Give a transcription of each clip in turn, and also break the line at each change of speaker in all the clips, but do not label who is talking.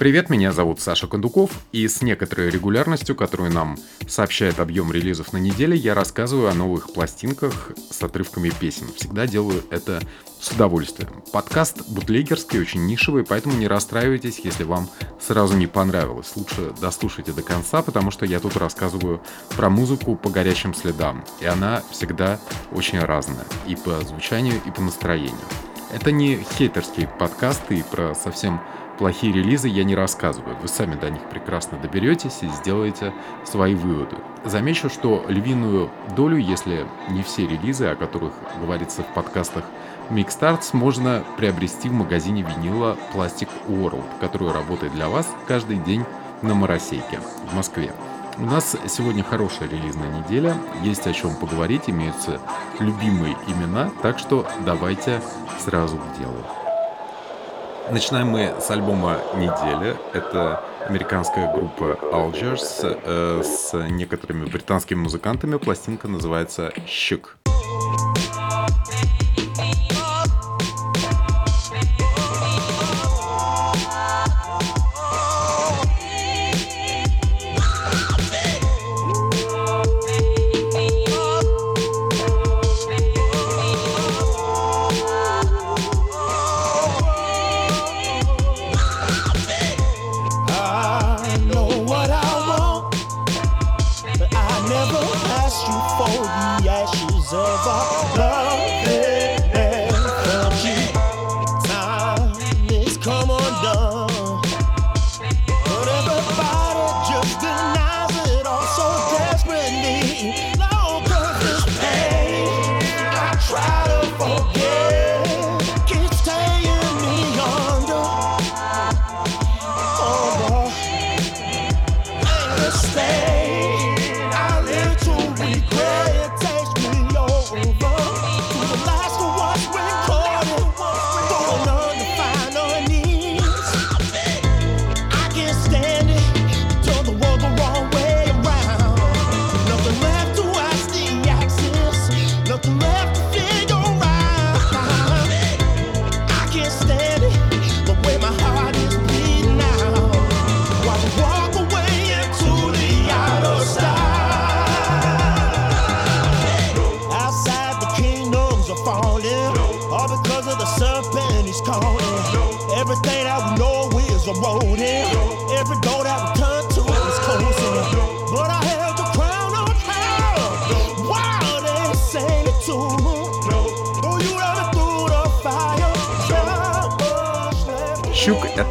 Привет, меня зовут Саша Кондуков, и с некоторой регулярностью, которую нам сообщает объем релизов на неделе, я рассказываю о новых пластинках с отрывками песен. Всегда делаю это с удовольствием. Подкаст бутлегерский, очень нишевый, поэтому не расстраивайтесь, если вам сразу не понравилось. Лучше дослушайте до конца, потому что я тут рассказываю про музыку по горячим следам, и она всегда очень разная, и по звучанию, и по настроению. Это не хейтерские подкасты и про совсем плохие релизы я не рассказываю. Вы сами до них прекрасно доберетесь и сделаете свои выводы. Замечу, что львиную долю, если не все релизы, о которых говорится в подкастах Mixstarts, можно приобрести в магазине винила Plastic World, который работает для вас каждый день на Моросейке в Москве. У нас сегодня хорошая релизная неделя, есть о чем поговорить, имеются любимые имена, так что давайте сразу к делу. Начинаем мы с альбома недели. Это американская группа Algiers э, с некоторыми британскими музыкантами. Пластинка называется «Щук».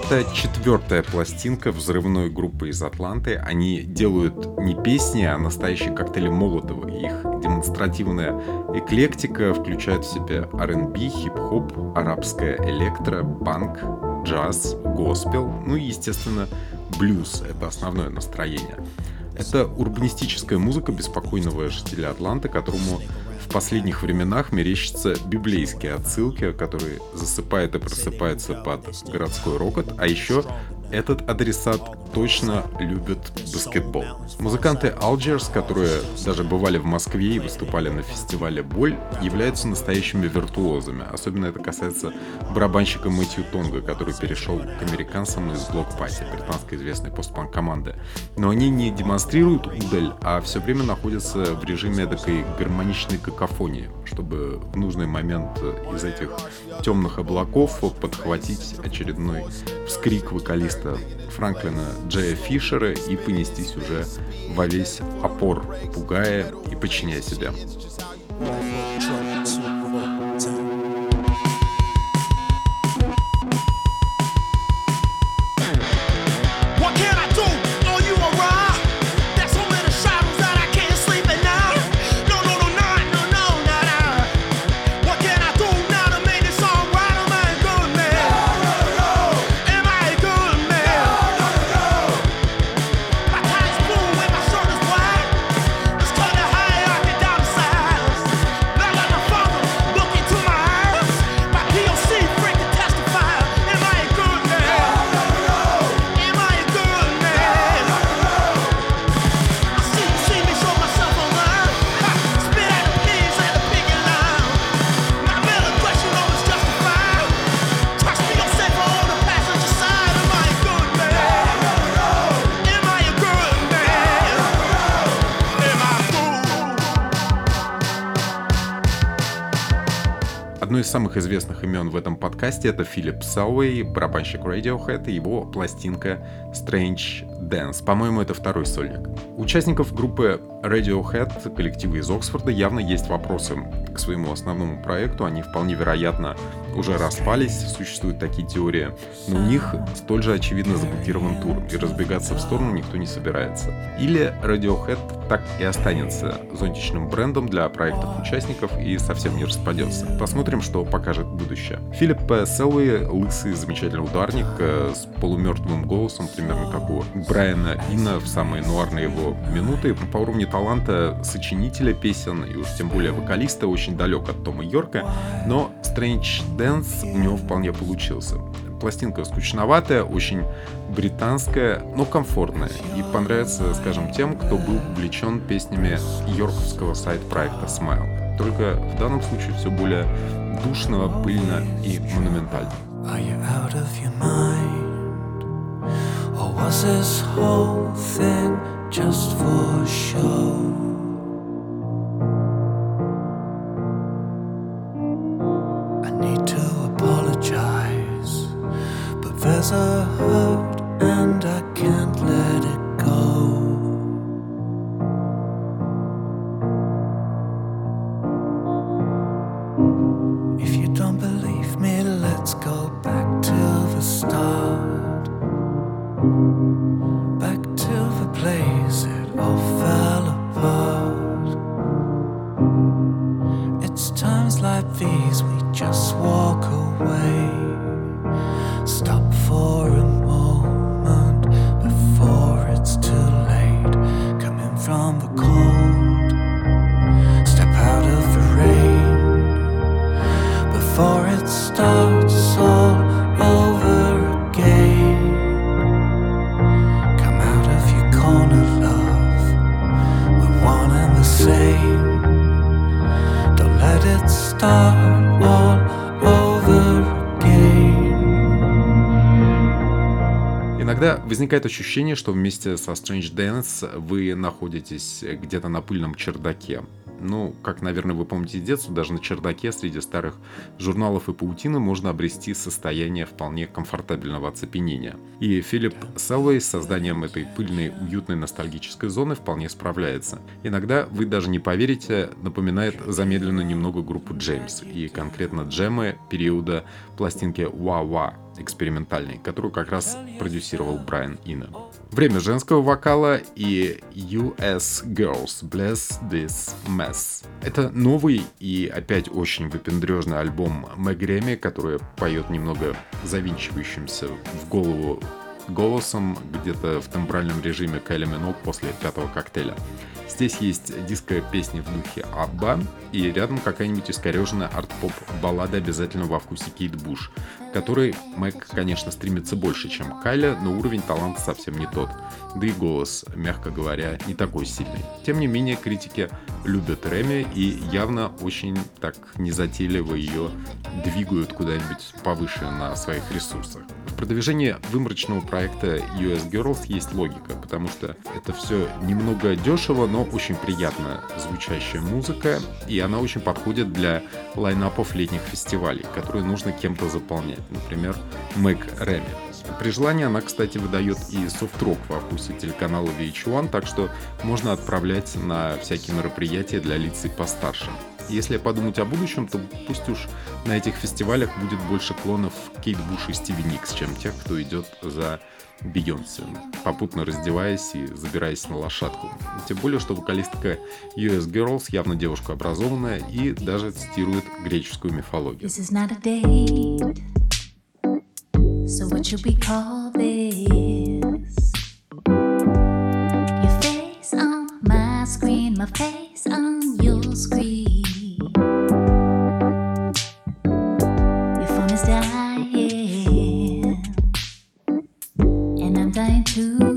Это четвертая пластинка взрывной группы из Атланты. Они делают не песни, а настоящие коктейли Молотова. Их демонстративная эклектика включает в себя R&B, хип-хоп, арабская электро, панк, джаз, госпел, ну и, естественно, блюз. Это основное настроение. Это урбанистическая музыка беспокойного жителя Атланты, которому в последних временах мерещатся библейские отсылки, которые засыпает и просыпается под городской рокот, а еще этот адресат точно любит баскетбол. Музыканты Algiers, которые даже бывали в Москве и выступали на фестивале «Боль», являются настоящими виртуозами. Особенно это касается барабанщика Мэтью Тонга, который перешел к американцам из Блок Пати, британской известной постпанк команды. Но они не демонстрируют удаль, а все время находятся в режиме такой гармоничной какофонии, чтобы в нужный момент из этих темных облаков подхватить очередной вскрик вокалиста Франклина Джея Фишера и понестись уже во весь опор, пугая и подчиняя себя. Самых известных имен в этом подкасте это Филипп Сауэй, барабанщик Radiohead и его пластинка Strange Dance. По-моему, это второй сольник. Участников группы Radiohead, коллектива из Оксфорда, явно есть вопросы к своему основному проекту. Они вполне вероятно уже распались, существуют такие теории, но у них столь же очевидно заблокирован тур, и разбегаться в сторону никто не собирается. Или Radiohead так и останется зонтичным брендом для проектов участников и совсем не распадется. Посмотрим, что покажет будущее. Филипп Селли, лысый замечательный ударник э, с полумертвым голосом, примерно как у Брайана Инна в самые нуарные его минуты. По уровню таланта сочинителя песен и уж тем более вокалиста очень далек от Тома Йорка, но Strange Dance у него вполне получился. Пластинка скучноватая, очень британская, но комфортная. И понравится, скажем, тем, кто был увлечен песнями йорковского сайт-проекта Smile. Только в данном случае все более душно, пыльно и монументально. Are you out of your mind? Or was this whole thing just for show? Start Иногда возникает ощущение, что вместе со Strange Dance вы находитесь где-то на пыльном чердаке. Ну, как, наверное, вы помните детство, даже на чердаке среди старых журналов и паутины можно обрести состояние вполне комфортабельного оцепенения. И Филипп Селвей с созданием этой пыльной, уютной, ностальгической зоны вполне справляется. Иногда, вы даже не поверите, напоминает замедленную немного группу Джеймс, и конкретно джемы периода пластинки «Ва-Ва», экспериментальный, которую как раз продюсировал Брайан Ина. Время женского вокала и US Girls Bless This Mess. Это новый и опять очень выпендрежный альбом Мэг Реми, которая поет немного завинчивающимся в голову голосом где-то в тембральном режиме Кайли Минок после пятого коктейля. Здесь есть диско-песни в духе Абба и рядом какая-нибудь искореженная арт-поп баллада обязательно во вкусе Кейт Буш, который Мэг, конечно, стремится больше, чем Кайля, но уровень таланта совсем не тот. Да и голос, мягко говоря, не такой сильный. Тем не менее, критики любят Реми и явно очень так незатейливо ее двигают куда-нибудь повыше на своих ресурсах. В продвижении выморочного проекта US Girls есть логика, потому что это все немного дешево, но очень приятно звучащая музыка, и она очень подходит для лайнапов летних фестивалей, которые нужно кем-то заполнять, например, Мэг Реми. При желании она, кстати, выдает и софт-рок во вкусе телеканала VH1, так что можно отправлять на всякие мероприятия для лиц и постарше. Если подумать о будущем, то пусть уж на этих фестивалях будет больше клонов Кейт Буш и Стиви Никс, чем тех, кто идет за Бейонсе, попутно раздеваясь и забираясь на лошадку. Тем более, что вокалистка US Girls явно девушка образованная и даже цитирует греческую мифологию. So what should we call this? Your face on my screen, my face on your screen. Your phone is dying, and I'm dying too.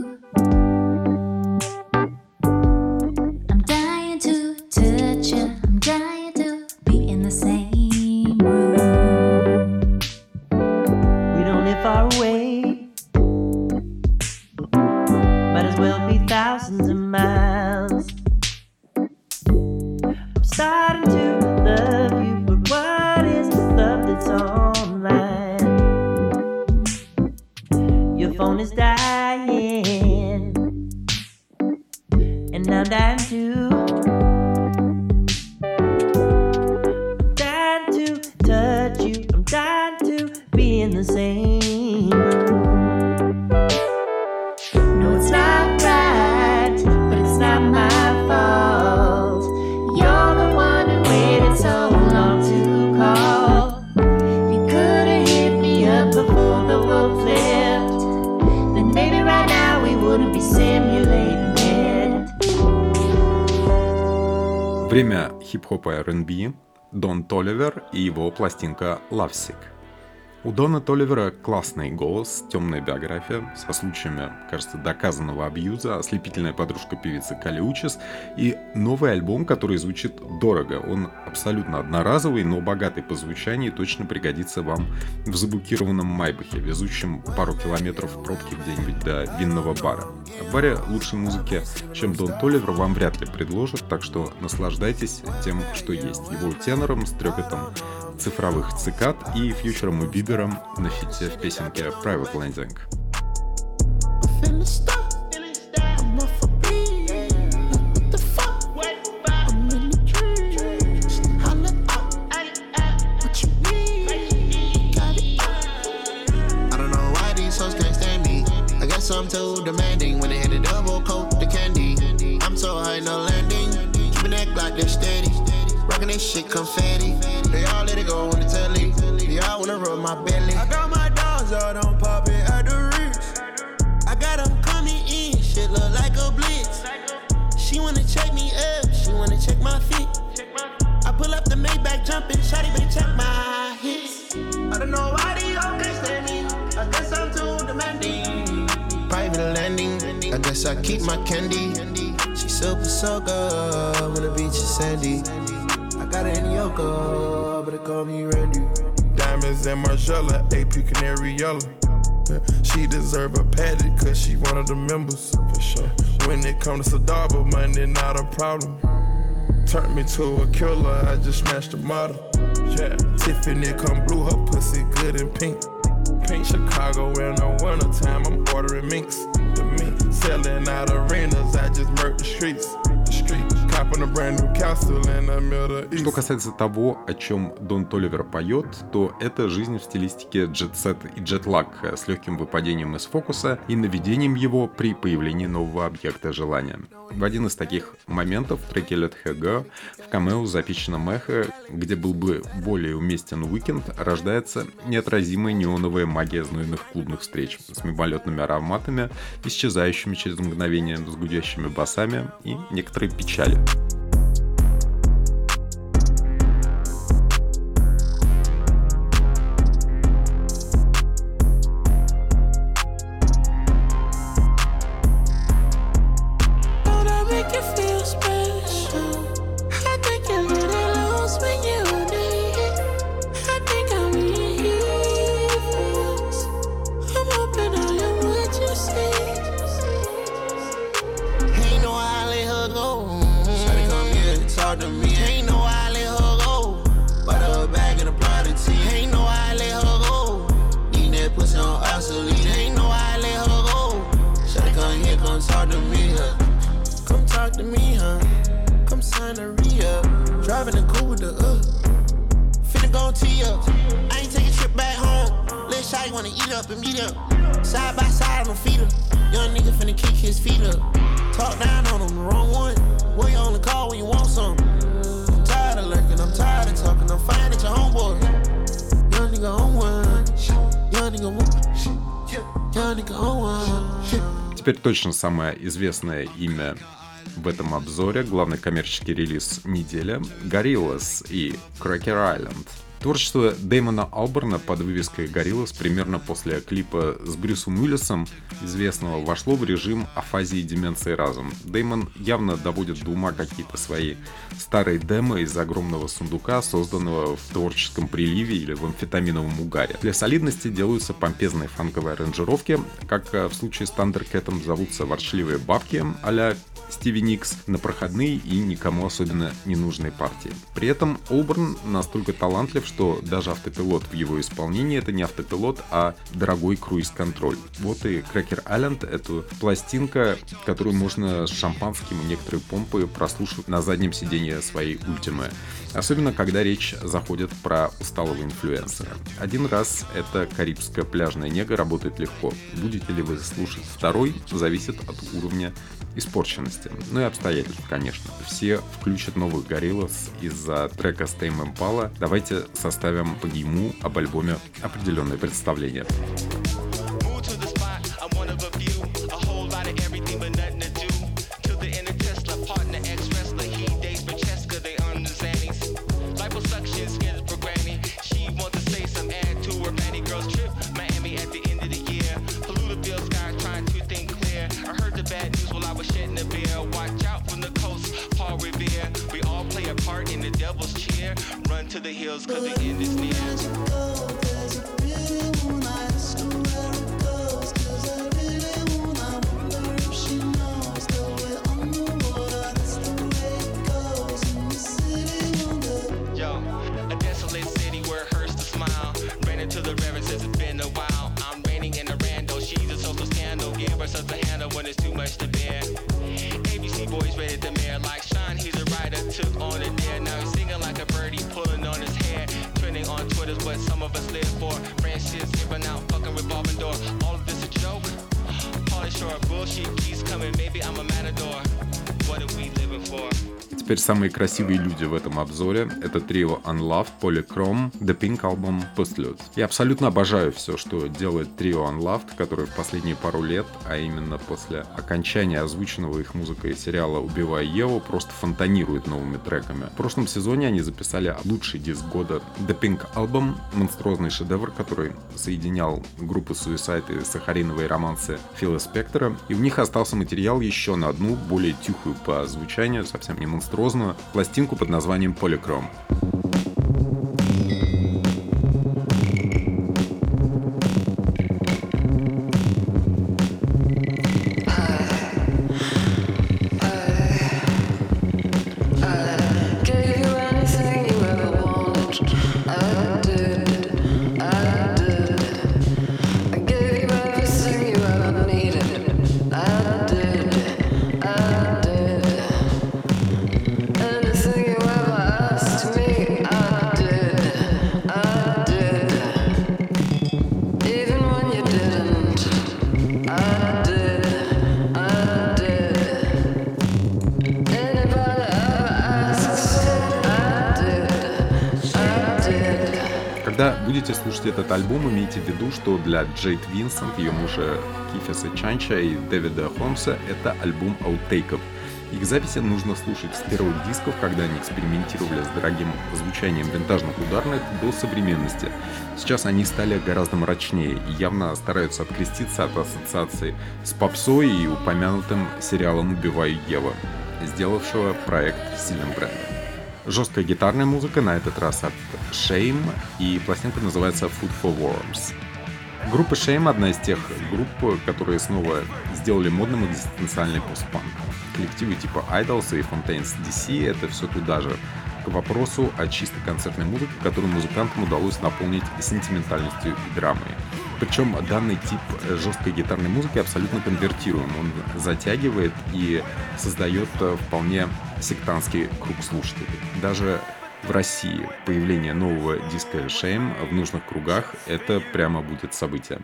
Пластинка Lovesick. У Дона Толивера классный голос, темная биография, со случаями, кажется, доказанного абьюза, ослепительная подружка певицы Кали Учис и новый альбом, который звучит дорого. Он абсолютно одноразовый, но богатый по звучанию и точно пригодится вам в заблокированном Майбахе, везущем пару километров в пробке где-нибудь до винного бара. В баре лучшей музыки, чем Дон Толивер, вам вряд ли предложат, так что наслаждайтесь тем, что есть. Его тенором, стрекотом цифровых цикад и фьючером и бибером на фите в песенке Private
stop. I'm.
I. I too demanding when they hit a double coat the candy. I'm so high, no landing. Keeping that Glock this steady. Rocking this shit confetti. They all let it go on the telly. They all wanna rub my belly. I got my dogs out on pop it at the Ritz. I got them coming in. Shit look like a blitz. She wanna check me up. She wanna check my feet. I pull up the Maybach jumping. Shotty better check my hits. I don't know why they all can't stand me. I guess I'm too demanding. Private landing. I guess I keep my candy. She super so good when the beach is sandy. I got it in Yoko, but they call me Randy.
Diamonds and Margiela, AP Canary Yellow. Yeah, She deserve a patty cause she one of the members. For sure. When it comes to Sadaba, money not a problem. Turned me to a killer, I just smashed the model. Yeah. Tiffany come blue, her pussy good and pink. Pink Chicago in the wintertime, I'm ordering minks. The mink selling out arenas, I just murked the streets.
Что касается того, о чем Дон Толивер поет, то это жизнь в стилистике джет-сет и джет-лаг с легким выпадением из фокуса и наведением его при появлении нового объекта желания. В один из таких моментов в треке Let Her Go в камео запиченном эхо, где был бы более уместен уикенд, рождается неотразимая неоновая магия знойных клубных встреч с мимолетными ароматами, исчезающими через мгновение с гудящими басами и некоторой печали.
Make you feel special?
Come sign a re-up. Driving the coupe with the uh. Finna go tee up. I ain't take a trip back home. Let Shawty wanna eat up and meet up. Side by side, I'ma feed her. Young nigga finna kick his feet up. Talk down on him, the wrong one. Boy, you only call when you want some. I'm tired of lurking, I'm tired of talking. I'm fine at your homeboy. Young nigga on one. Young nigga one. Young nigga on one.
Теперь точно самое известное имя в этом обзоре, главный коммерческий релиз недели Gorillaz и Cracker Island. Творчество Дэймона Алберна под вывеской Gorillaz примерно после клипа с Брюсом Уиллисом, известного, вошло в режим афазии деменции разум. Дэймон явно доводит до ума какие-то свои старые демо из огромного сундука, созданного в творческом приливе или в амфетаминовом угаре. Для солидности делаются помпезные фанковые аранжировки, как э, в случае с Тандеркетом зовутся ворчливые бабки а Стиви Никс на проходные и никому особенно не нужные партии. При этом Олберн настолько талантлив, что даже автопилот в его исполнении это не автопилот, а дорогой круиз-контроль. Вот и Cracker Island — это пластинка, которую можно с шампанским и некоторые помпы прослушать на заднем сиденье своей ультимы. Особенно, когда речь заходит про усталого инфлюенсера. Один раз эта карибская пляжная нега работает легко. Будете ли вы слушать второй, зависит от уровня испорченности. Ну и обстоятельств, конечно. Все включат новых Gorillaz из-за трека Stay Impala. Давайте составим по нему об альбоме определенное представление.
Bad news while I was shedding a beer. Watch out from the coast, Paul Revere. We all play a part in the devil's cheer. Run to the hills cause the end is near. When it's too much to bear. ABC boys ready to mayor like Sean. He's a writer, took on a dare. Now he's singing like a birdie, pulling on his hair. Trending on Twitter's what some of us live for. Branches giving out, fucking revolving door. All of this a joke. Pauly Shore, bullshit keeps coming. Maybe I'm a matador. What are we living for?
Теперь самые красивые люди в этом обзоре — это трио Unloved, Polychrome, The Pink Album, Postlude. Я абсолютно обожаю все, что делает трио Unloved, которые в последние пару лет, а именно после окончания озвученного их музыкой сериала «Убивая Еву», просто фонтанирует новыми треками. В прошлом сезоне они записали лучший диск года The Pink Album, монструозный шедевр, который соединял группы Suicide и сахариновые романсы Фила Спектора, и у них остался материал еще на одну, более тихую по звучанию, совсем не монструозную, пластинку под названием Polychrome. Что для Джейд Винсент, ее мужа Кифиса Чанча и Дэвида Холмса это альбом аутейков. Их записи нужно слушать с первых дисков, когда они экспериментировали с дорогим звучанием винтажных ударных до современности. Сейчас они стали гораздо мрачнее и явно стараются откреститься от ассоциации с попсой и упомянутым сериалом «Убиваю Ева», сделавшего проект сильным брендом. Жесткая гитарная музыка на этот раз от Shame, и пластинка называется Food for Worms. Группа Shame одна из тех групп, которые снова сделали модным экзистенциальный постпанк. Коллективы типа Idols и Fontaines DC — это все туда же. К вопросу о чистой концертной музыке, которую музыкантам удалось наполнить сентиментальностью и драмой. Причем данный тип жесткой гитарной музыки абсолютно конвертируем. Он затягивает и создает э, вполне сектантский круг слушателей. Даже в России появление нового диска Shame в нужных кругах — это прямо будет событие.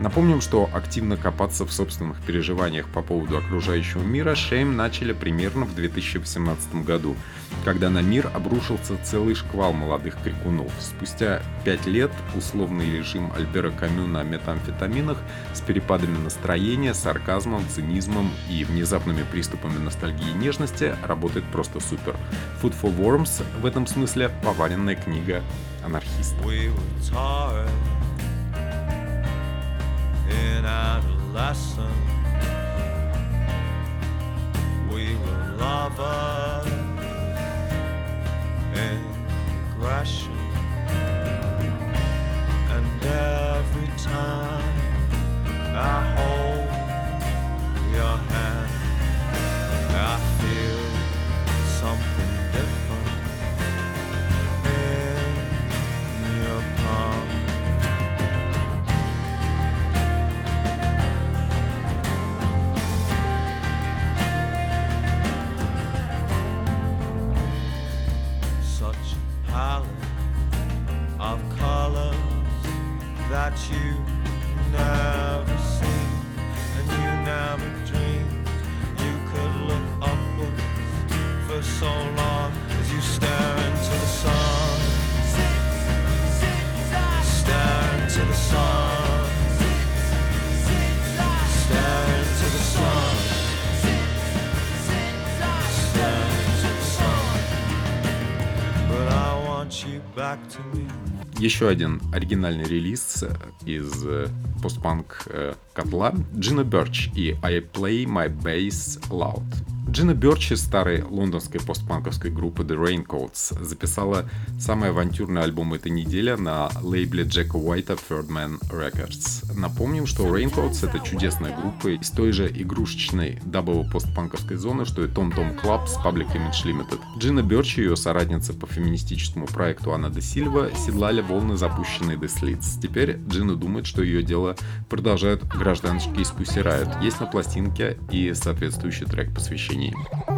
Напомним, что активно копаться в собственных переживаниях по поводу окружающего мира Шейм начали примерно в 2018 году, когда на мир обрушился целый шквал молодых крикунов. Спустя пять лет условный режим Альбера Камю на метамфетаминах с перепадами настроения, сарказмом, цинизмом и внезапными приступами ностальгии и нежности работает просто супер. Food for Worms в этом смысле поваренная книга анархиста.
We and I
Еще один оригинальный релиз э, из э, постпанк э, котла Джина Берч и I Play My Bass Loud. Джина Берч из старой лондонской постпанковской группы The Raincoats записала самый авантюрный альбом этой недели на лейбле Джека Уайта Third Man Records. Напомним, что Raincoats это чудесная группа из той же игрушечной дабово-постпанковской зоны, что и Tom Tom Club с Public Image Limited. Джина Берч и ее соратница по феминистическому проекту Анна де Сильва седлали волны запущенной Slits. Теперь Джина думает, что ее дело продолжают Pussy Riot. Есть на пластинке и соответствующий трек посвящения nim.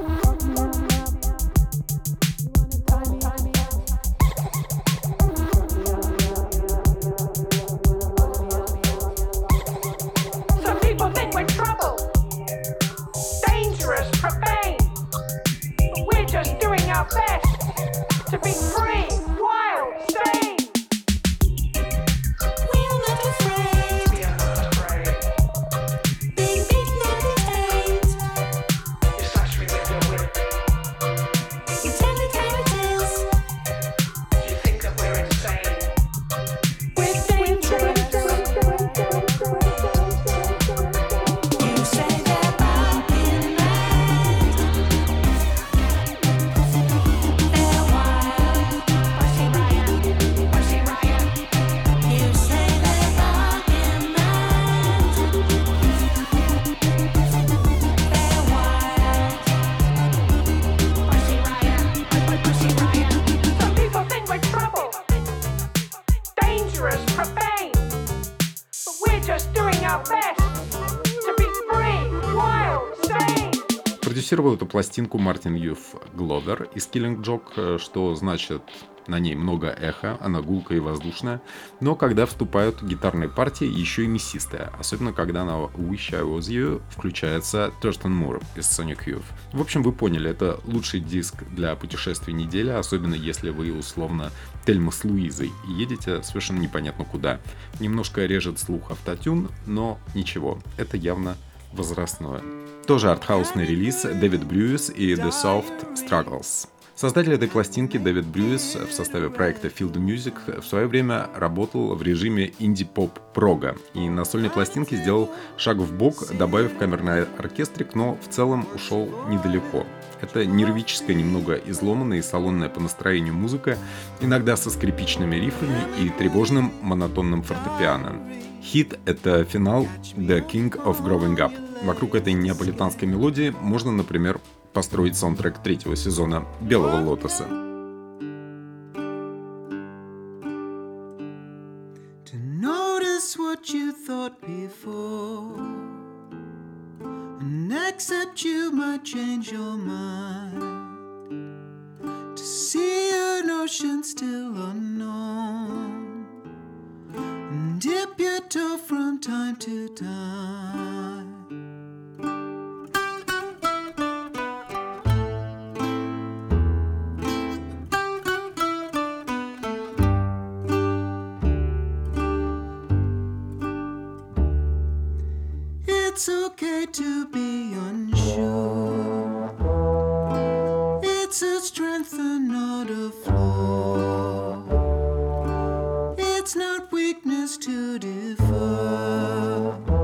Эту пластинку Мартин Юф Гловер из Killing Joke, э, что значит на ней много эха, она гулкая и воздушная, но когда вступают гитарные партии, еще и мясистая, особенно когда на Wish I Was You включается Thurston Мур из Sonic Youth. В общем, вы поняли, это лучший диск для путешествий недели, особенно если вы условно Тельма с Луизой и едете совершенно непонятно куда. Немножко режет слух автотюн, но ничего, это явно возрастное. Тоже артхаусный релиз Дэвид Брюис и The Soft Struggles. Создатель этой пластинки Дэвид Брюис в составе проекта Field Music в свое время работал в режиме инди-поп прога и на сольной пластинке сделал шаг в бок, добавив камерный оркестрик, но в целом ушел недалеко. Это нервическая, немного изломанная и салонная по настроению музыка, иногда со скрипичными рифами и тревожным монотонным фортепиано. Хит — это финал The King of Growing Up. Вокруг этой неаполитанской мелодии можно, например, построить саундтрек третьего сезона «Белого лотоса».
still unknown dip your toe from time to time It's okay to be unsure. It's a strength and not a is to defer.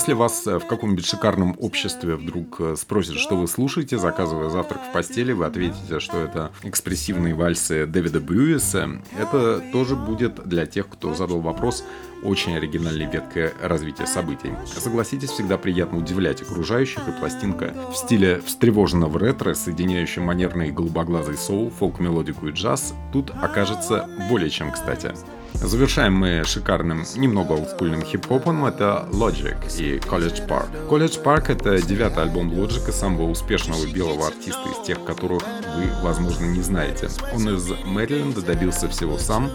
Если вас э, в каком-нибудь шикарном обществе вдруг э, спросят, что вы слушаете, заказывая завтрак в постели, вы ответите, что это экспрессивные вальсы Дэвида Брюиса. Это тоже будет для тех, кто задал вопрос, очень оригинальной веткой развития событий. Согласитесь, всегда приятно удивлять окружающих, и пластинка в стиле встревоженного ретро, соединяющая манерный голубоглазый соул, фолк-мелодику и джаз, тут окажется более чем кстати. Завершаем мы шикарным, немного олдскульным хип-хопом, это Logic и College Park. College Park — это девятый альбом Logic, самого успешного белого артиста из тех, которых вы, возможно, не знаете. Он из Мэриленда добился всего сам,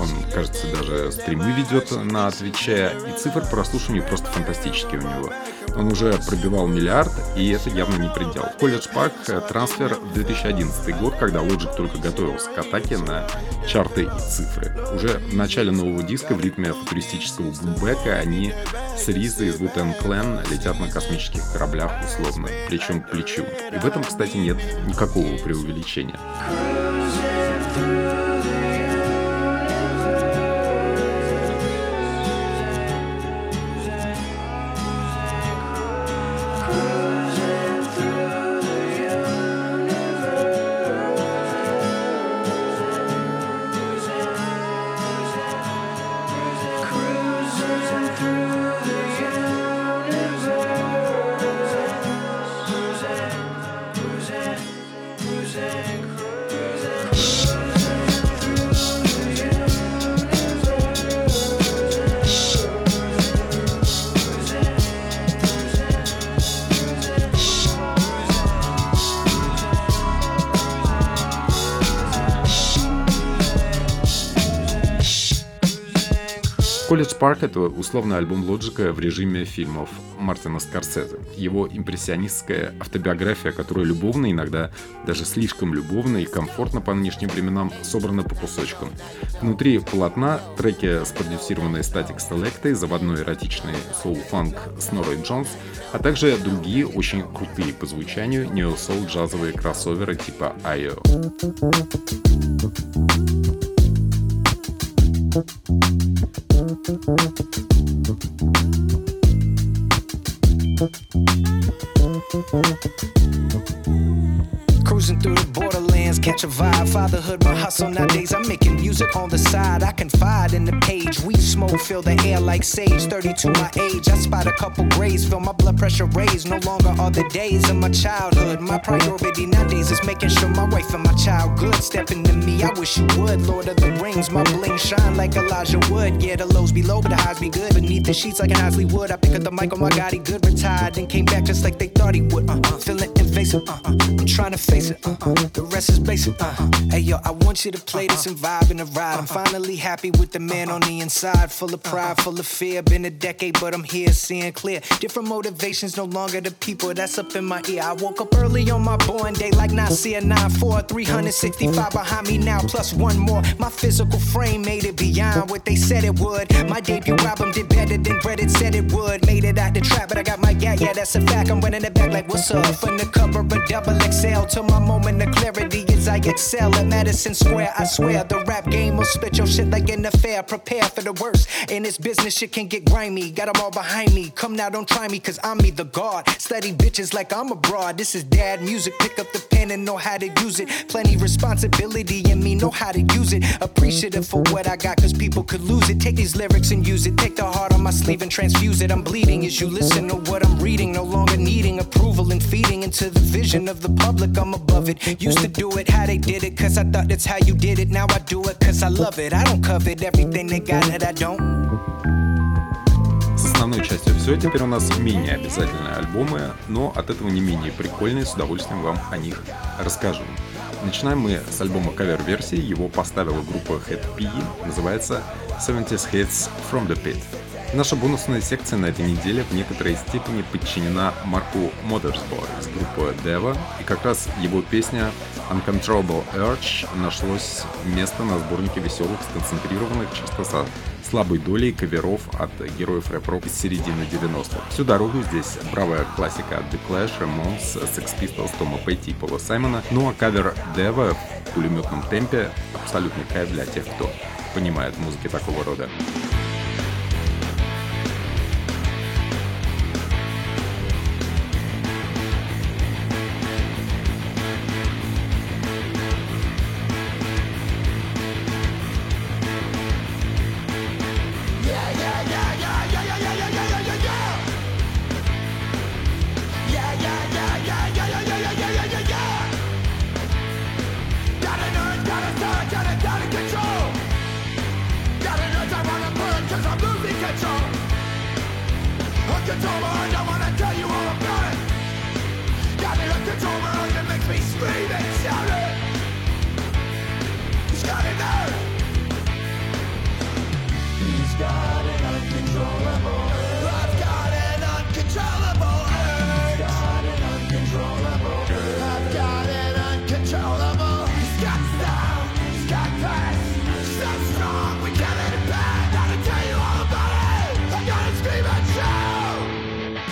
он, кажется, даже стримы ведет на Твиче, и цифр прослушивания просто фантастические у него. Он уже пробивал миллиард, и это явно не предел. College Park — трансфер в 2011 год, когда Logic только готовился к атаке на чарты и цифры. Уже в начале нового диска в ритме футуристического бумбека они с Ризой из Wu-Tang Clan летят на космических кораблях условно, плечом к плечу. И в этом, кстати, нет никакого преувеличения. Колледж Парк — это условный альбом Лоджика в режиме фильмов Мартина Скорсезе. Его импрессионистская автобиография, которая любовно, иногда даже слишком любовно и комфортно по нынешним временам собрана по кусочкам. Внутри полотна треки, спродюсированные Static Select, заводной эротичный соул-фанк с Норой Джонс, а также другие очень крутые по звучанию нео-соул джазовые кроссоверы типа I.O. Thank you.
Cruising through the borderlands, catch a vibe. Fatherhood, my hustle nowadays. I'm making music on the side. I confide in the page. We smoke, fill the air like sage. 32 my age. I spot a couple grays, feel my blood pressure raise. No longer are the days of my childhood. My priority nowadays is making sure my wife and my child good. Stepping to me, I wish you would. Lord of the Rings, my bling shine like Elijah Wood. Yeah, the lows be low, but the highs be good. Beneath the sheets like an Isley Wood. I pick up the mic on my God, he good retired. Then came back just like they thought he would. Uh-uh. Feeling invasive. Uh-uh. I'm trying to face Uh-uh. The rest is basic. Uh-uh. Hey yo, I want you to play this uh-huh. and vibe in the ride. I'm finally happy with the man on the inside. Full of pride, full of fear. Been a decade, but I'm here seeing clear. Different motivations, no longer the people that's up in my ear. I woke up early on my born day, like Nasir 94. 365 behind me now, plus one more. My physical frame made it beyond what they said it would. My debut album did better than Reddit said it would. Made it out the trap, but I got my yeah, yeah, that's a fact. I'm running it back like what's up? From the cover of double XL to my moment of clarity as I excel at Madison Square. I swear the rap game will split your shit like an affair. Prepare for the worst. In this business, shit can get grimy. Got them all behind me. Come now, don't try me, cause I'm me, the god. Study bitches like I'm abroad. This is dad music. Pick up the pen and know how to use it. Plenty responsibility in me, know how to use it. Appreciative for what I got, cause people could lose it. Take these lyrics and use it. Take the heart on my sleeve and transfuse it. I'm bleeding as you listen to what I'm reading. No longer needing approval and feeding into the vision of the public. I'm above it. Used to do it how they did it, cause I thought that's how you did it. Now I do it cause I love it. I don't covet everything they got that I don't.
С основной частью все, теперь у нас менее обязательные альбомы, но от этого не менее прикольные, с удовольствием вам о них расскажу. Начинаем мы с альбома кавер-версии, его поставила группа Head P, называется 70s Hits From The Pit. Наша бонусная секция на этой неделе в некоторой степени подчинена Марку Mothersbaugh из группы Deva, и как раз его песня Uncontrollable Urge нашлось место на сборнике веселых, сконцентрированных, часто со слабой долей каверов от героев рэп-рок из середины 90-х. Всю дорогу здесь бравая классика от The Clash, Ramones, Sex Pistols, Тома Пейти и Пола Саймона, ну а кавер Дева в пулеметном темпе абсолютный кайф для тех, кто понимает музыки такого рода.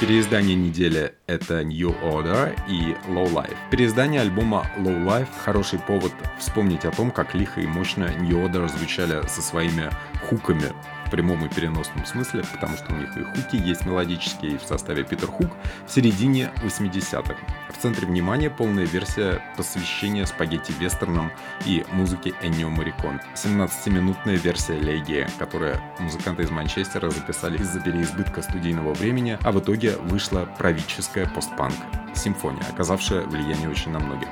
Переиздание недели — это New Order и Low Life. Переиздание альбома Low Life — хороший повод вспомнить о том, как лихо и мощно New Order звучали со своими хуками в прямом и переносном смысле, потому что у них и хуки есть мелодические, и в составе Питер Хук в середине 80-х. Центре внимания полная версия посвящения спагетти-вестернам и музыке Эннио Марикон. 17-минутная версия Легия, которую музыканты из Манчестера записали из-за переизбытка студийного времени, а в итоге вышла правительская постпанк симфония, оказавшая влияние очень на многих.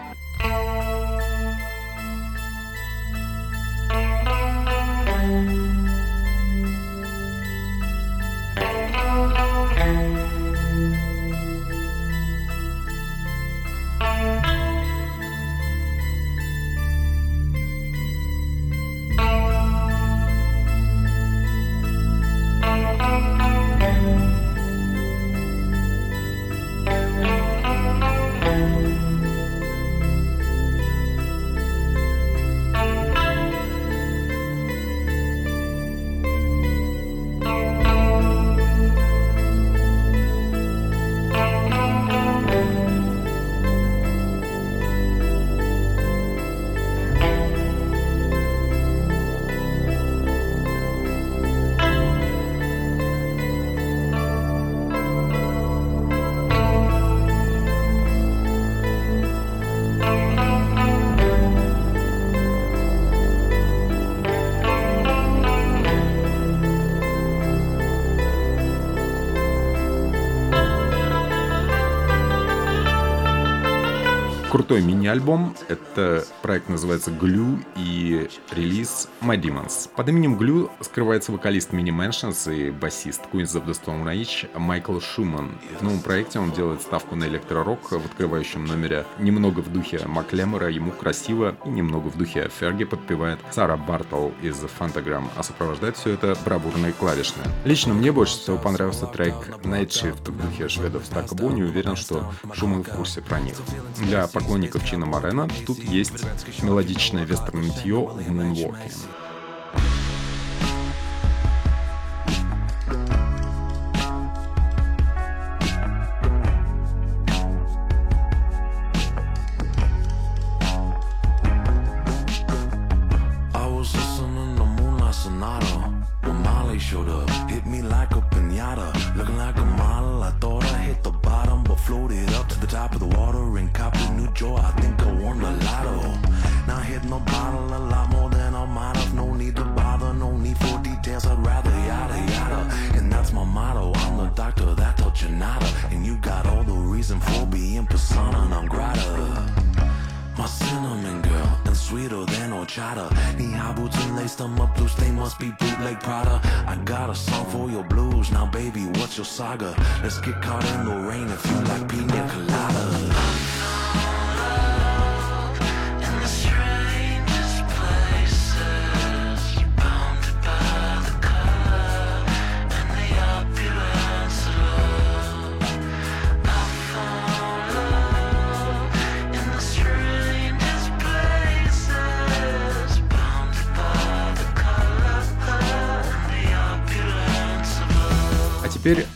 Крутой мини-альбом. Это проект называется Glue и релиз My Demons. Под именем Glue скрывается вокалист Mini Mansions и басист Queens of the Stone Age Майкл Шуман. В новом проекте он делает ставку на электророк в открывающем номере. Немного в духе Маклемора, ему красиво, и немного в духе Ферги подпевает Сара Бартл из Fantagram, а сопровождает все это бравурные клавишные. Лично мне больше всего понравился трек Night Shift в духе шведов Стакабу, не уверен, что Шуман в курсе про них. Для поклонников Чина Морена тут есть мелодичное вестерн нытье в Moonwalking.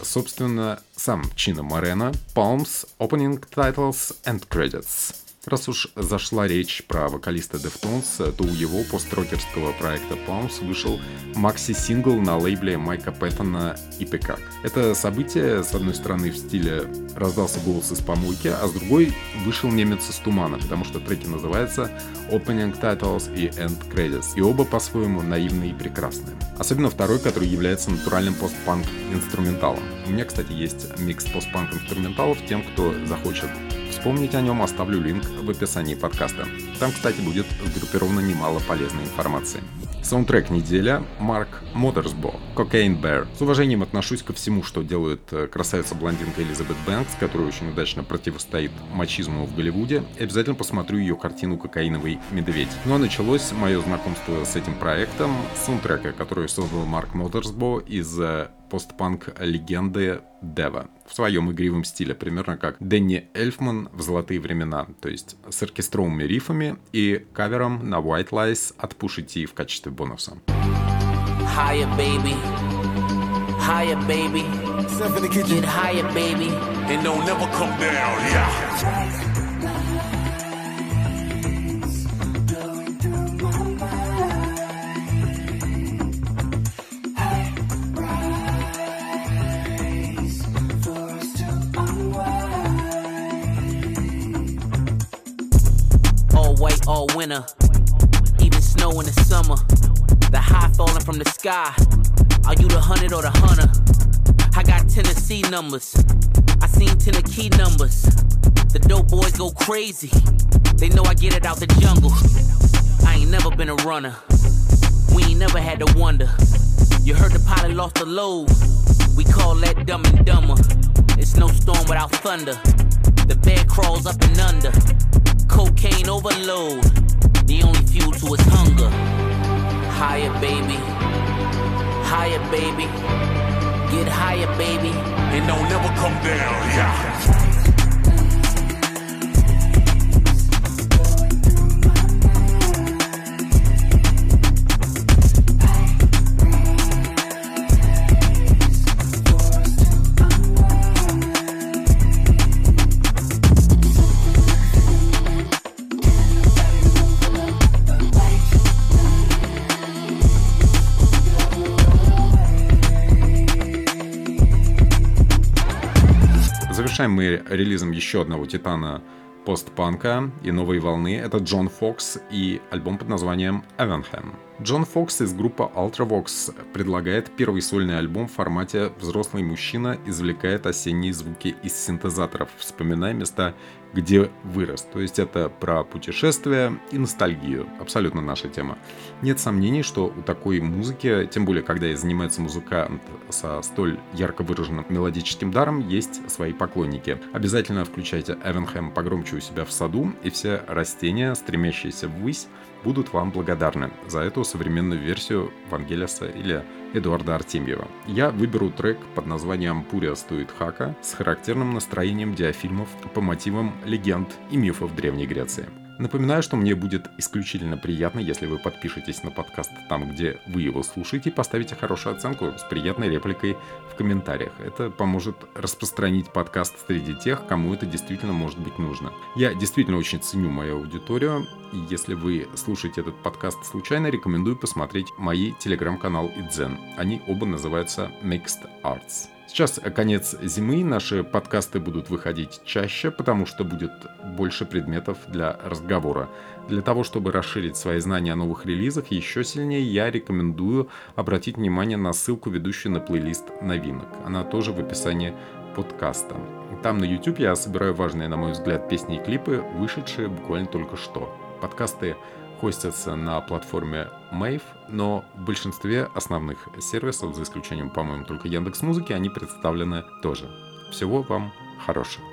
собственно, сам Чино Морено, Palms, Opening Titles and Credits. Раз уж зашла речь про вокалиста Deftones, то у его построкерского проекта Palms вышел макси-сингл на лейбле Майка Пэттона и Пекак. Это событие, с одной стороны, в стиле раздался голос из помойки, а с другой вышел немец из тумана, потому что треки называются Opening Titles и End Credits, и оба по-своему наивные и прекрасные. Особенно второй, который является натуральным постпанк инструменталом. У меня, кстати, есть микс постпанк инструменталов. Тем, кто захочет вспомнить о нем, оставлю линк в описании подкаста. Там, кстати, будет сгруппировано немало полезной информации. Саундтрек неделя Марк Моторсбо Cocaine Bear. С уважением отношусь ко всему, что делает э, красавица-блондинка Элизабет Бэнкс, которая очень удачно противостоит мачизму в Голливуде. И обязательно посмотрю ее картину «Кокаиновый медведь». Ну а началось мое знакомство с этим проектом саундтрека, который создал Марк Моторсбо из э, постпанк легенды Дева в своем игривом стиле, примерно как Дэнни Эльфман в «Золотые времена», то есть с оркестровыми рифами и кавером на White Lies от Pusha T в качестве бонуса.
Higher, baby. Higher, baby. Get higher, baby.
And don't never come down, yeah.
All white, all winter. Snow in the summer. The high falling from the sky. Are you the hundred or the hunter? I got Tennessee numbers. I seen Tennessee numbers. The dope boys go crazy. They know I get it out the jungle. I ain't never been a runner. We ain't never had to wonder. You heard the pilot lost the load. We call that dumb and dumber. It's no storm without thunder. The bed crawls up and under. Cocaine overload. Fuel to his hunger. Higher, baby. Higher, baby. Get higher, baby.
And don't never come down, yeah.
Завершаем мы релизом еще одного титана постпанка и новой волны. Это Джон Фокс и альбом под названием Эвенхэм. Джон Фокс из группы Ultravox предлагает первый сольный альбом в формате «Взрослый мужчина извлекает осенние звуки из синтезаторов, вспоминая места, где вырос». То есть это про путешествия и ностальгию. Абсолютно наша тема. Нет сомнений, что у такой музыки, тем более когда занимается музыкант со столь ярко выраженным мелодическим даром, есть свои поклонники. Обязательно включайте Эвенхэм погромче у себя в саду, и все растения, стремящиеся ввысь, будут вам благодарны за эту современную версию Вангелиса или Эдуарда Артемьева. Я выберу трек под названием «Пуря стоит хака» с характерным настроением диафильмов по мотивам легенд и мифов Древней Греции. Напоминаю, что мне будет исключительно приятно, если вы подпишетесь на подкаст там, где вы его слушаете, поставите хорошую оценку с приятной репликой в комментариях. Это поможет распространить подкаст среди тех, кому это действительно может быть нужно. Я действительно очень ценю мою аудиторию, и если вы слушаете этот подкаст случайно, рекомендую посмотреть мои телеграм-канал и Дзен. Они оба называются Mixed Arts. Сейчас конец зимы, наши подкасты будут выходить чаще, потому что будет больше предметов для разговора. Для того, чтобы расширить свои знания о новых релизах еще сильнее, я рекомендую обратить внимание на ссылку, ведущую на плейлист новинок. Она тоже в описании подкаста. Там на YouTube я собираю важные, на мой взгляд, песни и клипы, вышедшие буквально только что. Подкасты хостятся на платформе Mave, но в большинстве основных сервисов, за исключением, по-моему, только Яндекс Музыки, они представлены тоже. Всего вам хорошего.